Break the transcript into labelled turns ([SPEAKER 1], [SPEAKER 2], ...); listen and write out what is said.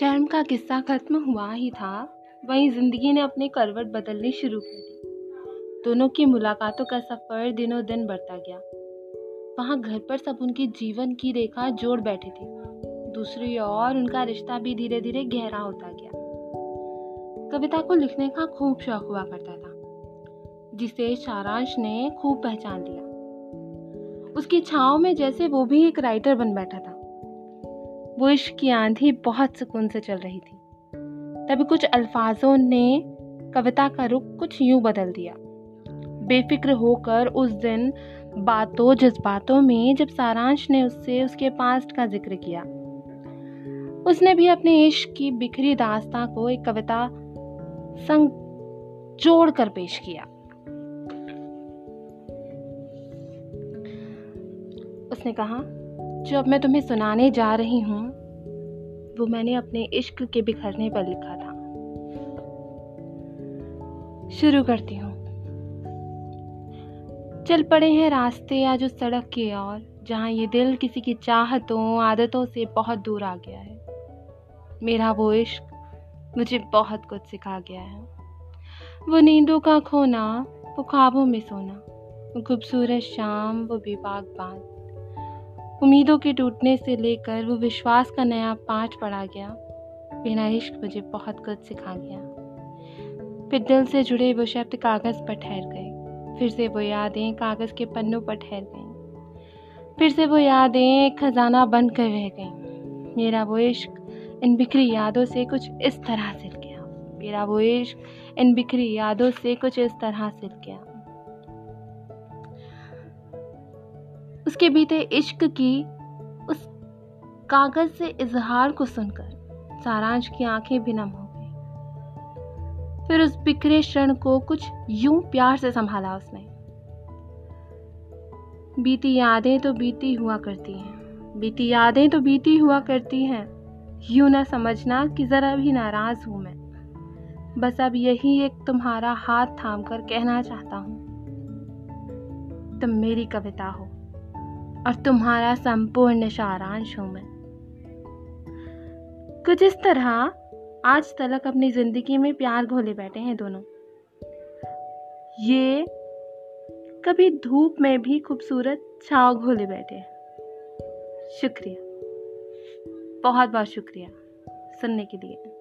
[SPEAKER 1] शर्म का किस्सा खत्म हुआ ही था। वहीं ज़िंदगी ने अपने करवट बदलनी शुरू कर दी। दोनों की मुलाकातों का सफ़र दिनों दिन बढ़ता गया। वहाँ घर पर सब उनके जीवन की रेखा जोड़ बैठे थे। दूसरी ओर उनका रिश्ता भी धीरे धीरे गहरा होता गया। कविता को लिखने का खूब शौक हुआ करता था, जिसे सारांश ने खूब पहचान लिया। उसकी छाव में जैसे वो भी एक राइटर बन बैठा था। वो इश्क की आंधी बहुत सुकून से चल रही थी। तभी कुछ अल्फाजों ने कविता का रुख कुछ यूँ बदल दिया। बेफिक्र होकर उस दिन बातों, जज्बातों में जब सारांश ने उससे उसके पास्ट का ज़िक्र किया। उसने भी अपने इश्क की बिखरी दास्ता को एक कविता संग जोड़ कर पेश किया। उसने कहा जो अब मैं तुम्हें सुनाने जा रही हूँ, वो मैंने अपने इश्क के बिखरने पर लिखा था। शुरू करती हूँ। चल पड़े हैं रास्ते आज उस सड़क की ओर, जहाँ ये दिल किसी की चाहतों, आदतों से बहुत दूर आ गया है। मेरा वो इश्क मुझे बहुत कुछ सिखा गया है। वो नींदों का खोना, वो ख्वाबों में सोना, वो खूबसूरत शाम, वो बेबाक बात। उम्मीदों के टूटने से लेकर वो विश्वास का नया पाठ पढ़ा गया। बिना इश्क मुझे बहुत कुछ सिखा गया। फिर दिल से जुड़े वो शब्द कागज़ पर ठहर गए। फिर से वो यादें कागज़ के पन्नों पर ठहर गईं। फिर से वो यादें खजाना बन कर रह गईं। मेरा वो इश्क इन बिखरी यादों से कुछ इस तरह सिल गया। मेरा वो इश्क इन बिखरी यादों से कुछ इस तरह सिल गया। उसके बीते इश्क की उस कागज़ से इजहार को सुनकर सारांश की आँखें भी नम हो गई। फिर उस बिखरे क्षण को कुछ यूँ प्यार से संभाला उसने। बीती यादें तो बीती हुआ करती हैं, बीती यादें तो बीती हुआ करती हैं। यूँ ना समझना कि जरा भी नाराज़ हूँ मैं। बस अब यही एक तुम्हारा हाथ थाम कर कहना चाहता हूँ। तुम मेरी कविता हो। और तुम्हारा संपूर्ण सारांश हूँ मैं। कुछ इस तरह आज तलक अपनी ज़िंदगी में प्यार घोले बैठे हैं दोनों। ये कभी धूप में भी खूबसूरत छाव घोले बैठे हैं। शुक्रिया। बहुत बहुत शुक्रिया। सुनने के लिए।